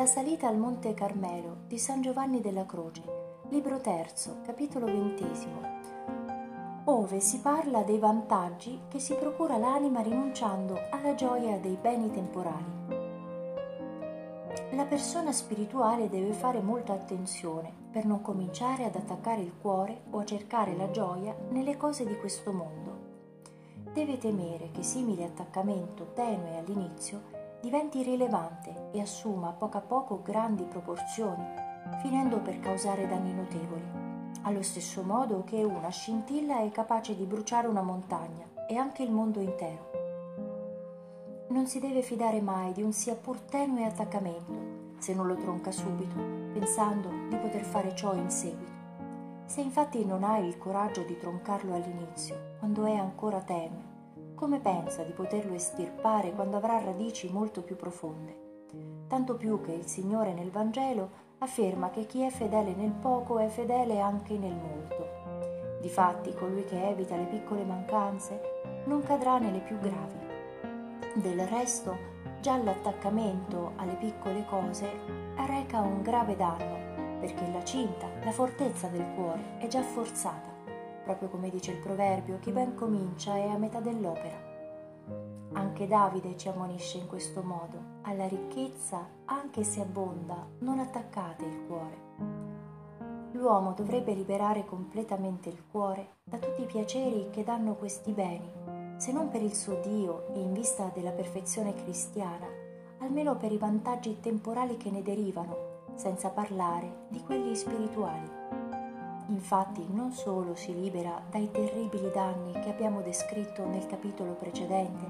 La salita al Monte Carmelo di San Giovanni della Croce, libro terzo, capitolo ventesimo, ove si parla dei vantaggi che si procura l'anima rinunciando alla gioia dei beni temporali. La persona spirituale deve fare molta attenzione per non cominciare ad attaccare il cuore o a cercare la gioia nelle cose di questo mondo. Deve temere che simile attaccamento tenue all'inizio diventi rilevante e assuma a poco a poco grandi proporzioni, finendo per causare danni notevoli, allo stesso modo che una scintilla è capace di bruciare una montagna e anche il mondo intero. Non si deve fidare mai di un sia pur tenue attaccamento, se non lo tronca subito, pensando di poter fare ciò in seguito. Se infatti non hai il coraggio di troncarlo all'inizio, quando è ancora tenue, come pensa di poterlo estirpare quando avrà radici molto più profonde? Tanto più che il Signore nel Vangelo afferma che chi è fedele nel poco è fedele anche nel molto. Difatti, colui che evita le piccole mancanze non cadrà nelle più gravi. Del resto, già l'attaccamento alle piccole cose arreca un grave danno, perché la cinta, la fortezza del cuore è già forzata proprio come dice il proverbio, chi ben comincia è a metà dell'opera. Anche Davide ci ammonisce in questo modo, alla ricchezza, anche se abbonda, non attaccate il cuore. L'uomo dovrebbe liberare completamente il cuore da tutti i piaceri che danno questi beni, se non per il suo Dio e in vista della perfezione cristiana, almeno per i vantaggi temporali che ne derivano, senza parlare di quelli spirituali. Infatti non solo si libera dai terribili danni che abbiamo descritto nel capitolo precedente,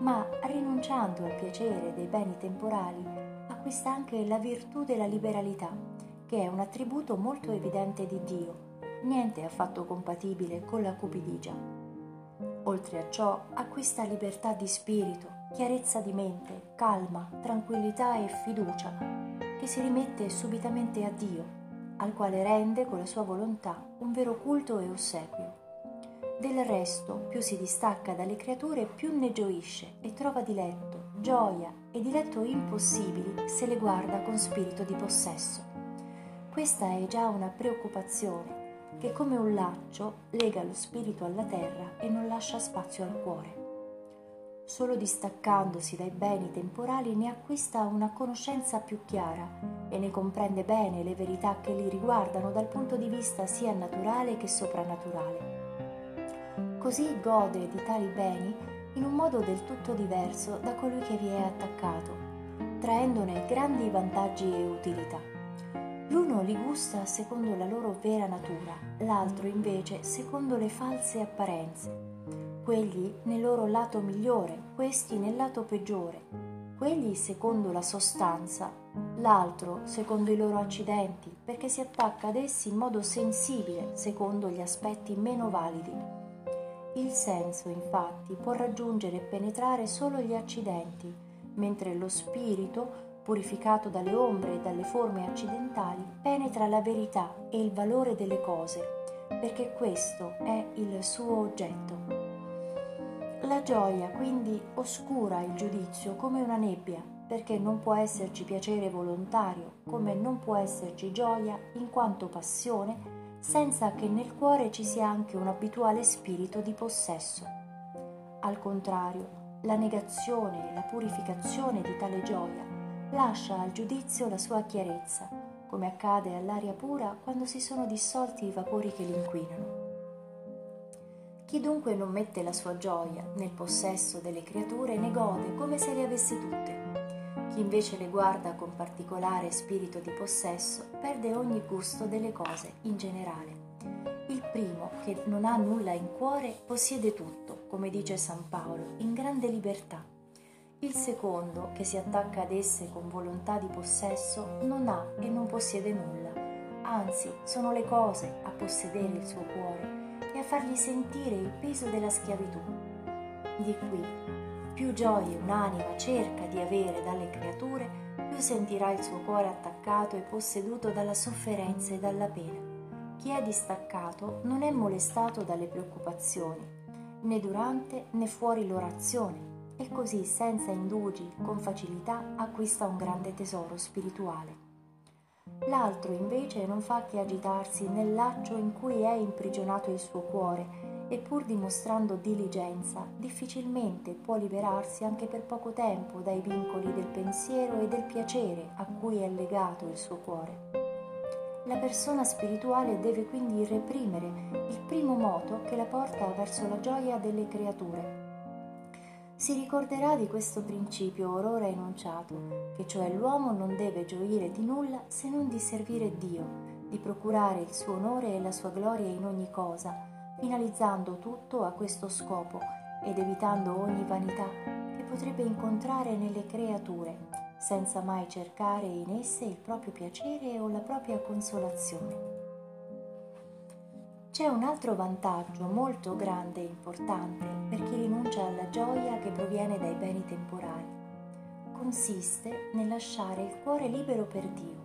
ma rinunciando al piacere dei beni temporali acquista anche la virtù della liberalità, che è un attributo molto evidente di Dio, niente affatto compatibile con la cupidigia. Oltre a ciò acquista libertà di spirito, chiarezza di mente, calma, tranquillità e fiducia, che si rimette subitamente a Dio al quale rende con la sua volontà un vero culto e ossequio. Del resto, più si distacca dalle creature, più ne gioisce e trova diletto, gioia e diletto impossibili se le guarda con spirito di possesso. Questa è già una preoccupazione che come un laccio lega lo spirito alla terra e non lascia spazio al cuore. Solo distaccandosi dai beni temporali ne acquista una conoscenza più chiara e ne comprende bene le verità che li riguardano dal punto di vista sia naturale che soprannaturale. Così gode di tali beni in un modo del tutto diverso da colui che vi è attaccato, traendone grandi vantaggi e utilità. L'uno li gusta secondo la loro vera natura, l'altro invece secondo le false apparenze quegli nel loro lato migliore, questi nel lato peggiore, quegli secondo la sostanza, l'altro secondo i loro accidenti, perché si attacca ad essi in modo sensibile, secondo gli aspetti meno validi. Il senso, infatti, può raggiungere e penetrare solo gli accidenti, mentre lo spirito, purificato dalle ombre e dalle forme accidentali, penetra la verità e il valore delle cose, perché questo è il suo oggetto. La gioia quindi oscura il giudizio come una nebbia, perché non può esserci piacere volontario, come non può esserci gioia in quanto passione, senza che nel cuore ci sia anche un abituale spirito di possesso. Al contrario, la negazione e la purificazione di tale gioia lascia al giudizio la sua chiarezza, come accade all'aria pura quando si sono dissolti i vapori che l'inquinano. Chi dunque non mette la sua gioia nel possesso delle creature ne gode come se le avesse tutte. Chi invece le guarda con particolare spirito di possesso perde ogni gusto delle cose in generale. Il primo, che non ha nulla in cuore, possiede tutto, come dice San Paolo, in grande libertà. Il secondo, che si attacca ad esse con volontà di possesso, non ha e non possiede nulla. Anzi, sono le cose a possedere il suo cuore a fargli sentire il peso della schiavitù. Di qui, più gioie un'anima cerca di avere dalle creature, più sentirà il suo cuore attaccato e posseduto dalla sofferenza e dalla pena. Chi è distaccato non è molestato dalle preoccupazioni, né durante né fuori l'orazione, e così senza indugi, con facilità, acquista un grande tesoro spirituale. L'altro invece non fa che agitarsi nel laccio in cui è imprigionato il suo cuore e pur dimostrando diligenza difficilmente può liberarsi anche per poco tempo dai vincoli del pensiero e del piacere a cui è legato il suo cuore. La persona spirituale deve quindi reprimere il primo moto che la porta verso la gioia delle creature. Si ricorderà di questo principio orora enunciato, che cioè l'uomo non deve gioire di nulla se non di servire Dio, di procurare il suo onore e la sua gloria in ogni cosa, finalizzando tutto a questo scopo ed evitando ogni vanità che potrebbe incontrare nelle creature, senza mai cercare in esse il proprio piacere o la propria consolazione. C'è un altro vantaggio molto grande e importante per chi rinuncia alla gioia che proviene dai beni temporali. Consiste nel lasciare il cuore libero per Dio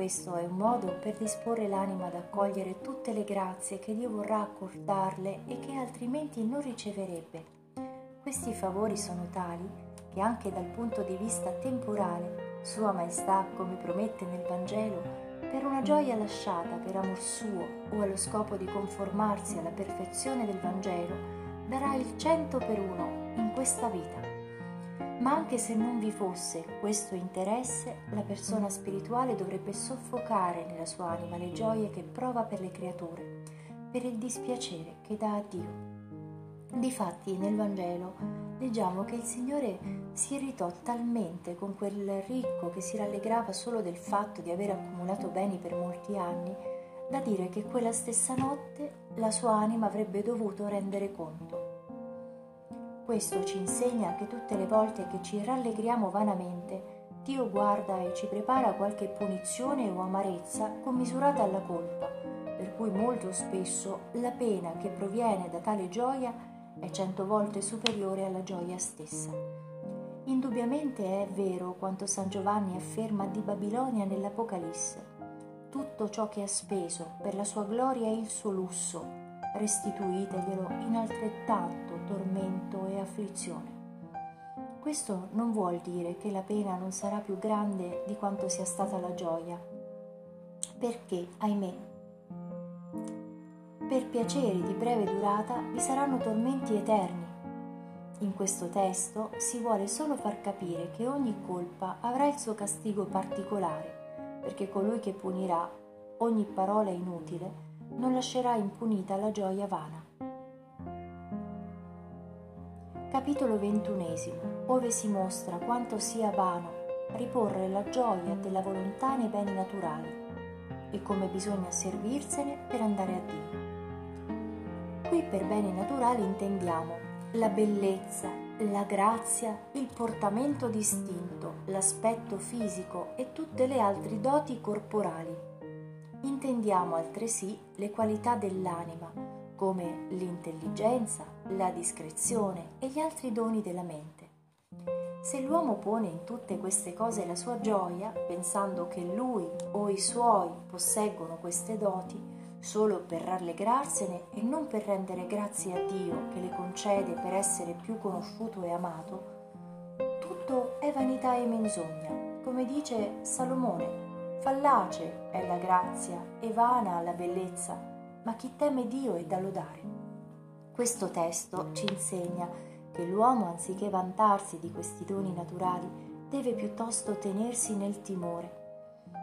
questo è un modo per disporre l'anima ad accogliere tutte le grazie che Dio vorrà accordarle e che altrimenti non riceverebbe. Questi favori sono tali che anche dal punto di vista temporale, Sua Maestà, come promette nel Vangelo, gioia lasciata per amor suo o allo scopo di conformarsi alla perfezione del Vangelo, darà il cento per uno in questa vita. Ma anche se non vi fosse questo interesse, la persona spirituale dovrebbe soffocare nella sua anima le gioie che prova per le creature, per il dispiacere che dà a Dio. Difatti nel Vangelo leggiamo che il Signore si irritò talmente con quel ricco che si rallegrava solo del fatto di aver accumulato beni per molti anni, da dire che quella stessa notte la sua anima avrebbe dovuto rendere conto. Questo ci insegna che tutte le volte che ci rallegriamo vanamente, Dio guarda e ci prepara qualche punizione o amarezza commisurata alla colpa, per cui molto spesso la pena che proviene da tale gioia è cento volte superiore alla gioia stessa. Indubbiamente è vero quanto San Giovanni afferma di Babilonia nell'Apocalisse. Tutto ciò che ha speso per la sua gloria e il suo lusso restituiteglielo in altrettanto tormento e afflizione. Questo non vuol dire che la pena non sarà più grande di quanto sia stata la gioia, perché, ahimè, per piaceri di breve durata vi saranno tormenti eterni. In questo testo si vuole solo far capire che ogni colpa avrà il suo castigo particolare, perché colui che punirà ogni parola inutile non lascerà impunita la gioia vana. Capitolo ventunesimo, ove si mostra quanto sia vano riporre la gioia della volontà nei beni naturali e come bisogna servirsene per andare a Dio. Qui per beni naturali intendiamo la bellezza, la grazia, il portamento distinto, l'aspetto fisico e tutte le altre doti corporali intendiamo altresì le qualità dell'anima, come l'intelligenza, la discrezione e gli altri doni della mente. Se l'uomo pone in tutte queste cose la sua gioia, pensando che lui o i suoi posseggono queste doti, solo per rallegrarsene e non per rendere grazie a Dio che le concede per essere più conosciuto e amato, tutto è vanità e menzogna, come dice Salomone Fallace è la grazia e vana la bellezza, ma chi teme Dio è da lodare. Questo testo ci insegna che l'uomo, anziché vantarsi di questi doni naturali, deve piuttosto tenersi nel timore,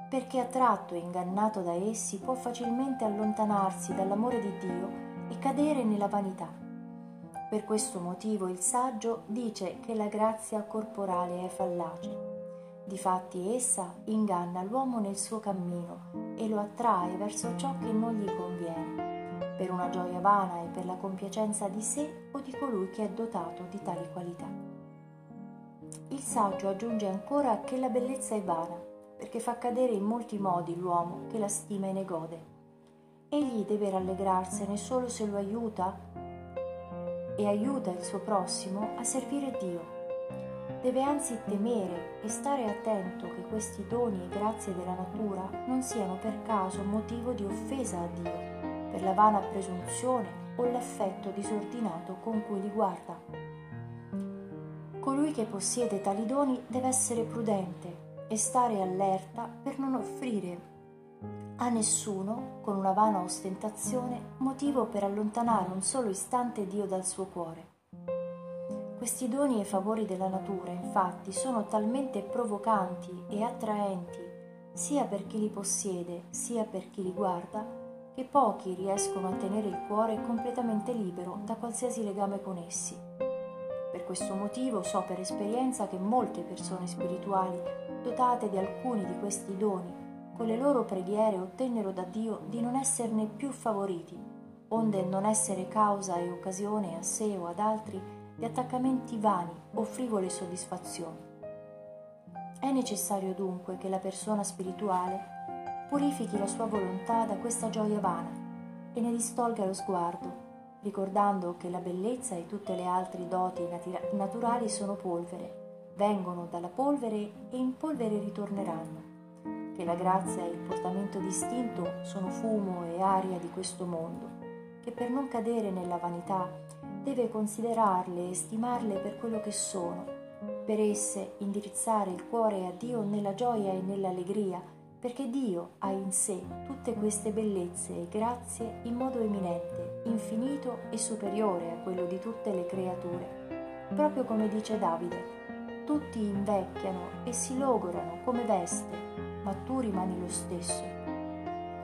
perché attratto e ingannato da essi può facilmente allontanarsi dall'amore di Dio e cadere nella vanità. Per questo motivo il saggio dice che la grazia corporale è fallace Difatti essa inganna l'uomo nel suo cammino e lo attrae verso ciò che non gli conviene, per una gioia vana e per la compiacenza di sé o di colui che è dotato di tali qualità. Il saggio aggiunge ancora che la bellezza è vana, perché fa cadere in molti modi l'uomo che la stima e ne gode. Egli deve rallegrarsene solo se lo aiuta e aiuta il suo prossimo a servire Dio Deve anzi temere e stare attento che questi doni e grazie della natura non siano per caso motivo di offesa a Dio, per la vana presunzione o l'affetto disordinato con cui li guarda. Colui che possiede tali doni deve essere prudente e stare allerta per non offrire a nessuno, con una vana ostentazione, motivo per allontanare un solo istante Dio dal suo cuore. Questi doni e favori della natura, infatti, sono talmente provocanti e attraenti sia per chi li possiede sia per chi li guarda, che pochi riescono a tenere il cuore completamente libero da qualsiasi legame con essi. Per questo motivo so per esperienza che molte persone spirituali, dotate di alcuni di questi doni, con le loro preghiere ottennero da Dio di non esserne più favoriti, onde non essere causa e occasione a sé o ad altri di attaccamenti vani o frivole soddisfazioni. È necessario dunque che la persona spirituale purifichi la sua volontà da questa gioia vana e ne distolga lo sguardo, ricordando che la bellezza e tutte le altre doti naturali sono polvere, vengono dalla polvere e in polvere ritorneranno che la grazia e il portamento distinto sono fumo e aria di questo mondo, che per non cadere nella vanità deve considerarle e stimarle per quello che sono, per esse indirizzare il cuore a Dio nella gioia e nell'allegria, perché Dio ha in sé tutte queste bellezze e grazie in modo eminente, infinito e superiore a quello di tutte le creature. Proprio come dice Davide, tutti invecchiano e si logorano come veste, ma tu rimani lo stesso.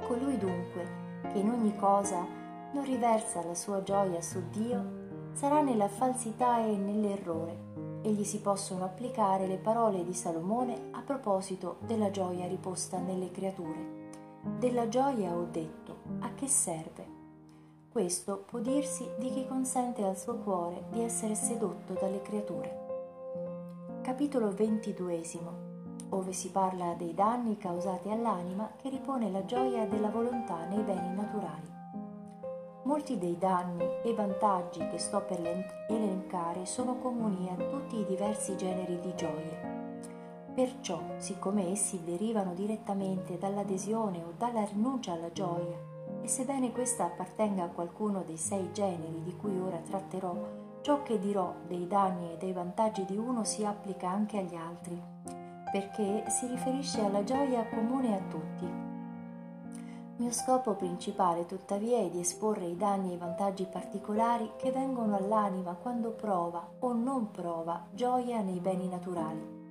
Colui dunque, che in ogni cosa non riversa la sua gioia su Dio, sarà nella falsità e nell'errore, e gli si possono applicare le parole di Salomone a proposito della gioia riposta nelle creature. Della gioia ho detto, a che serve? Questo può dirsi di chi consente al suo cuore di essere sedotto dalle creature. Capitolo ventiduesimo ove si parla dei danni causati all'anima che ripone la gioia della volontà nei beni naturali. Molti dei danni e vantaggi che sto per elencare sono comuni a tutti i diversi generi di gioie. Perciò, siccome essi derivano direttamente dall'adesione o dalla rinuncia alla gioia, e sebbene questa appartenga a qualcuno dei sei generi di cui ora tratterò, ciò che dirò dei danni e dei vantaggi di uno si applica anche agli altri perché si riferisce alla gioia comune a tutti. Mio scopo principale tuttavia è di esporre i danni e i vantaggi particolari che vengono all'anima quando prova o non prova gioia nei beni naturali.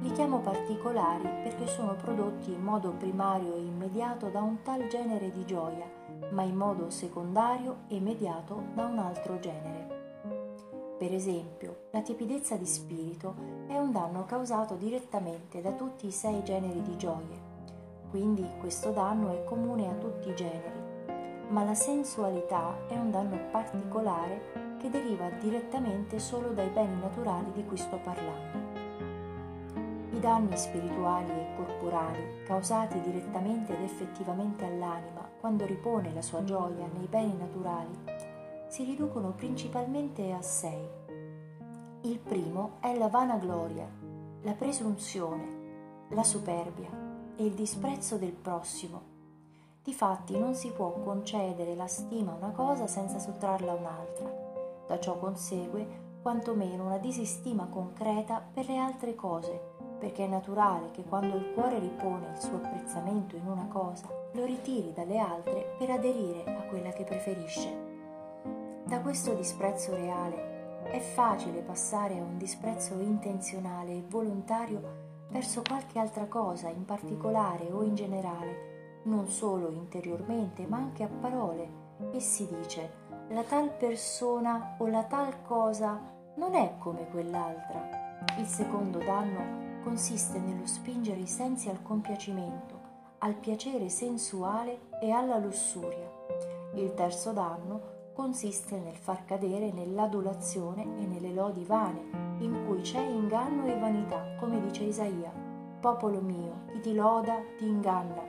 Li chiamo particolari perché sono prodotti in modo primario e immediato da un tal genere di gioia, ma in modo secondario e mediato da un altro genere. Per esempio, la tiepidezza di spirito è un danno causato direttamente da tutti i sei generi di gioie, quindi questo danno è comune a tutti i generi, ma la sensualità è un danno particolare che deriva direttamente solo dai beni naturali di cui sto parlando. I danni spirituali e corporali causati direttamente ed effettivamente all'anima quando ripone la sua gioia nei beni naturali si riducono principalmente a sei. Il primo è la vanagloria, la presunzione, la superbia e il disprezzo del prossimo. Difatti non si può concedere la stima a una cosa senza sottrarla a un'altra. Da ciò consegue quantomeno una disistima concreta per le altre cose, perché è naturale che quando il cuore ripone il suo apprezzamento in una cosa, lo ritiri dalle altre per aderire a quella che preferisce. Da questo disprezzo reale è facile passare a un disprezzo intenzionale e volontario verso qualche altra cosa in particolare o in generale, non solo interiormente ma anche a parole, e si dice la tal persona o la tal cosa non è come quell'altra. Il secondo danno consiste nello spingere i sensi al compiacimento, al piacere sensuale e alla lussuria. Il terzo danno consiste nel far cadere nell'adulazione e nelle lodi vane, in cui c'è inganno e vanità, come dice Isaia. Popolo mio, chi ti loda ti inganna.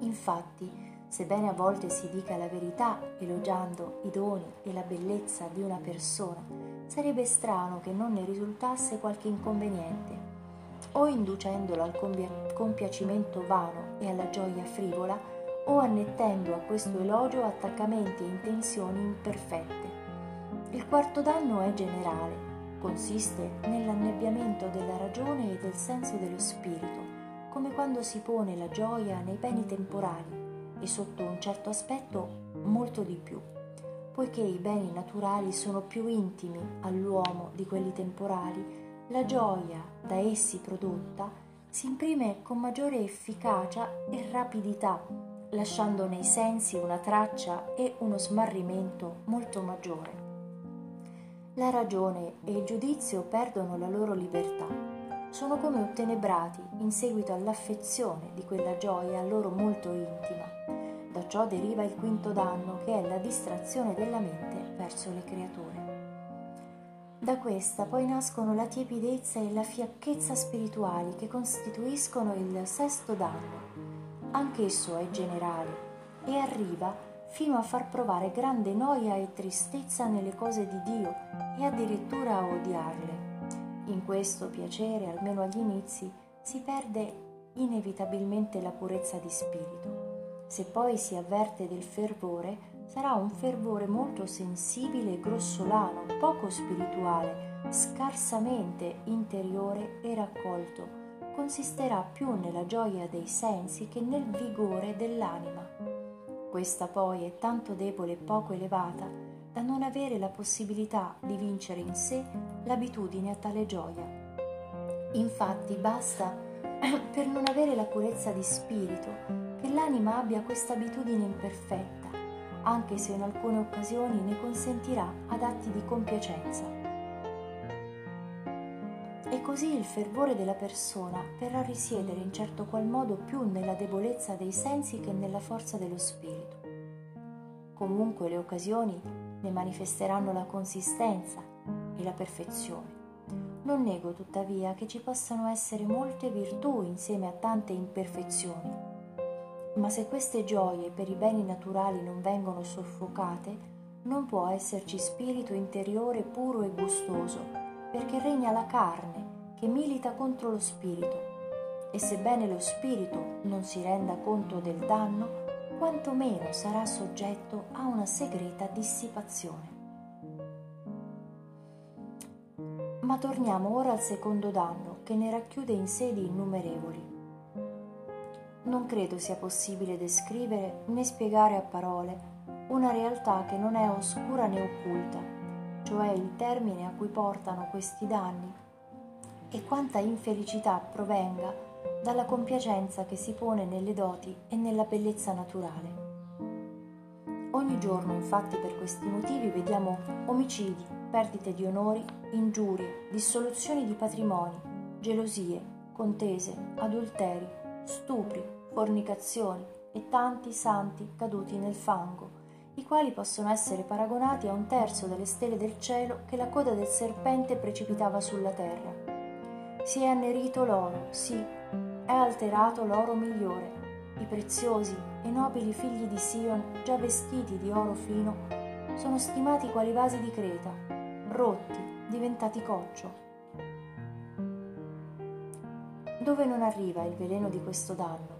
Infatti, sebbene a volte si dica la verità elogiando i doni e la bellezza di una persona, sarebbe strano che non ne risultasse qualche inconveniente, o inducendola al compiacimento vano e alla gioia frivola, o annettendo a questo elogio attaccamenti e intenzioni imperfette. Il quarto danno è generale, consiste nell'annebbiamento della ragione e del senso dello spirito, come quando si pone la gioia nei beni temporali e sotto un certo aspetto molto di più, poiché i beni naturali sono più intimi all'uomo di quelli temporali, la gioia da essi prodotta si imprime con maggiore efficacia e rapidità, lasciando nei sensi una traccia e uno smarrimento molto maggiore. La ragione e il giudizio perdono la loro libertà. Sono come ottenebrati in seguito all'affezione di quella gioia loro molto intima. Da ciò deriva il quinto danno, che è la distrazione della mente verso le creature. Da questa poi nascono la tiepidezza e la fiacchezza spirituali che costituiscono il sesto danno. Anch'esso è generale e arriva fino a far provare grande noia e tristezza nelle cose di Dio e addirittura a odiarle. In questo piacere, almeno agli inizi, si perde inevitabilmente la purezza di spirito. Se poi si avverte del fervore, sarà un fervore molto sensibile e grossolano, poco spirituale, scarsamente interiore e raccolto. Consisterà più nella gioia dei sensi che nel vigore dell'anima. Questa poi è tanto debole e poco elevata da non avere la possibilità di vincere in sé l'abitudine a tale gioia. Infatti basta per non avere la purezza di spirito che l'anima abbia questa abitudine imperfetta, anche se in alcune occasioni ne consentirà ad atti di compiacenza così il fervore della persona verrà a risiedere in certo qual modo più nella debolezza dei sensi che nella forza dello spirito. Comunque le occasioni ne manifesteranno la consistenza e la perfezione. Non nego tuttavia che ci possano essere molte virtù insieme a tante imperfezioni, ma se queste gioie per i beni naturali non vengono soffocate, non può esserci spirito interiore puro e gustoso perché regna la carne che milita contro lo spirito. E sebbene lo spirito non si renda conto del danno, quantomeno sarà soggetto a una segreta dissipazione. Ma torniamo ora al secondo danno, che ne racchiude in sé di innumerevoli. Non credo sia possibile descrivere né spiegare a parole una realtà che non è oscura né occulta, cioè il termine a cui portano questi danni, e quanta infelicità provenga dalla compiacenza che si pone nelle doti e nella bellezza naturale. Ogni giorno, infatti, per questi motivi vediamo omicidi, perdite di onori, ingiurie, dissoluzioni di patrimoni, gelosie, contese, adulteri, stupri, fornicazioni e tanti santi caduti nel fango i quali possono essere paragonati a un terzo delle stelle del cielo che la coda del serpente precipitava sulla terra. Si è annerito l'oro, sì, è alterato l'oro migliore. I preziosi e nobili figli di Sion, già vestiti di oro fino, sono stimati quali vasi di creta, rotti, diventati coccio. Dove non arriva il veleno di questo danno?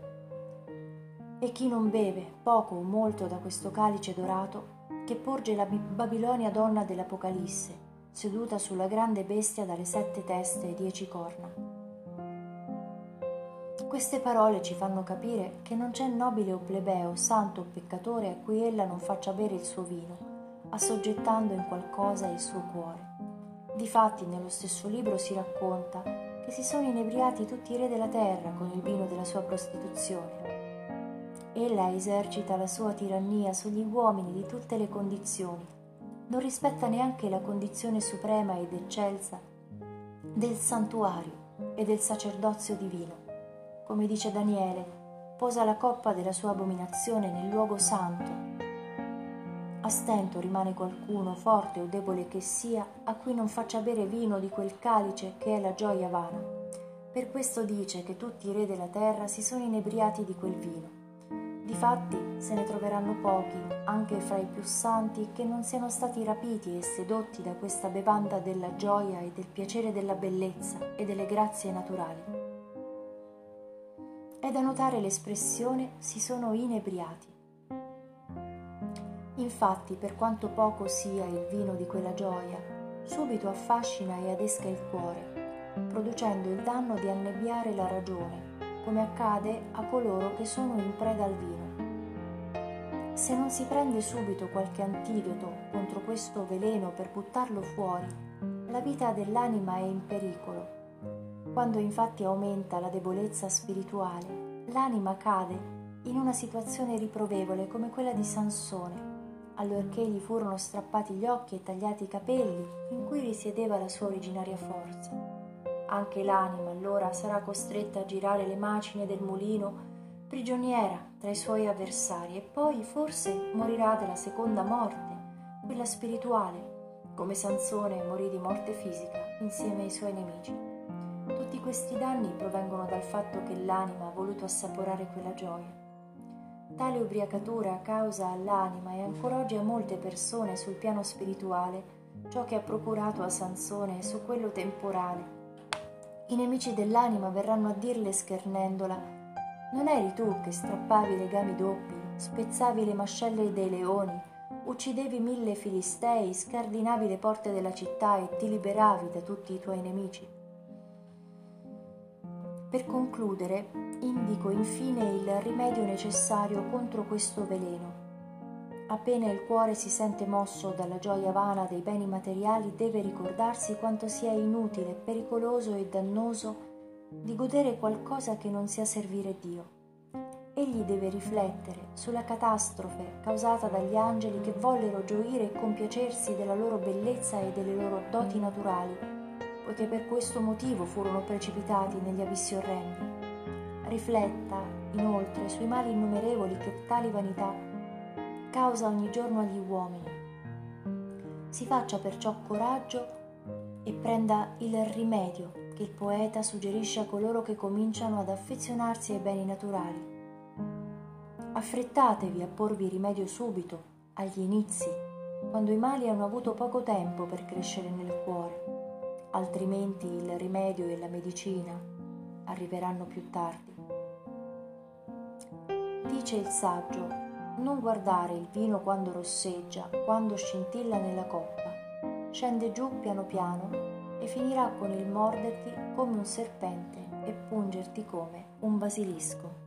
E chi non beve poco o molto da questo calice dorato, che porge la Babilonia donna dell'Apocalisse, seduta sulla grande bestia dalle sette teste e dieci corna. Queste parole ci fanno capire che non c'è nobile o plebeo, santo o peccatore a cui ella non faccia bere il suo vino, assoggettando in qualcosa il suo cuore. Difatti nello stesso libro si racconta che si sono inebriati tutti i re della terra con il vino della sua prostituzione Ella esercita la sua tirannia sugli uomini di tutte le condizioni, non rispetta neanche la condizione suprema ed eccelsa del santuario e del sacerdozio divino. Come dice Daniele, posa la coppa della sua abominazione nel luogo santo. A stento rimane qualcuno, forte o debole che sia, a cui non faccia bere vino di quel calice che è la gioia vana. Per questo dice che tutti i re della terra si sono inebriati di quel vino. Difatti se ne troveranno pochi, anche fra i più santi, che non siano stati rapiti e sedotti da questa bevanda della gioia e del piacere della bellezza e delle grazie naturali. È da notare l'espressione si sono inebriati. Infatti, per quanto poco sia il vino di quella gioia, subito affascina e adesca il cuore, producendo il danno di annebbiare la ragione, come accade a coloro che sono in preda al vino. Se non si prende subito qualche antidoto contro questo veleno per buttarlo fuori, la vita dell'anima è in pericolo. Quando infatti aumenta la debolezza spirituale, l'anima cade in una situazione riprovevole come quella di Sansone, allorché gli furono strappati gli occhi e tagliati i capelli in cui risiedeva la sua originaria forza. Anche l'anima allora sarà costretta a girare le macine del mulino, prigioniera tra i suoi avversari, e poi forse morirà della seconda morte, quella spirituale, come Sansone morì di morte fisica insieme ai suoi nemici. Tutti questi danni provengono dal fatto che l'anima ha voluto assaporare quella gioia. Tale ubriacatura causa all'anima e ancora oggi a molte persone sul piano spirituale ciò che ha procurato a Sansone su quello temporale i nemici dell'anima verranno a dirle schernendola non eri tu che strappavi i legami doppi, spezzavi le mascelle dei leoni, uccidevi mille filistei, scardinavi le porte della città e ti liberavi da tutti i tuoi nemici. Per concludere, indico infine il rimedio necessario contro questo veleno Appena il cuore si sente mosso dalla gioia vana dei beni materiali, deve ricordarsi quanto sia inutile, pericoloso e dannoso di godere qualcosa che non sia servire Dio. Egli deve riflettere sulla catastrofe causata dagli angeli che vollero gioire e compiacersi della loro bellezza e delle loro doti naturali, poiché per questo motivo furono precipitati negli abissi orrendi. Rifletta, inoltre, sui mali innumerevoli che tali vanità causa ogni giorno agli uomini. Si faccia perciò coraggio e prenda il rimedio che il poeta suggerisce a coloro che cominciano ad affezionarsi ai beni naturali. Affrettatevi a porvi rimedio subito, agli inizi, quando i mali hanno avuto poco tempo per crescere nel cuore, altrimenti il rimedio e la medicina arriveranno più tardi. Dice il saggio non guardare il vino quando rosseggia, quando scintilla nella coppa. Scende giù piano piano e finirà con il morderti come un serpente e pungerti come un basilisco.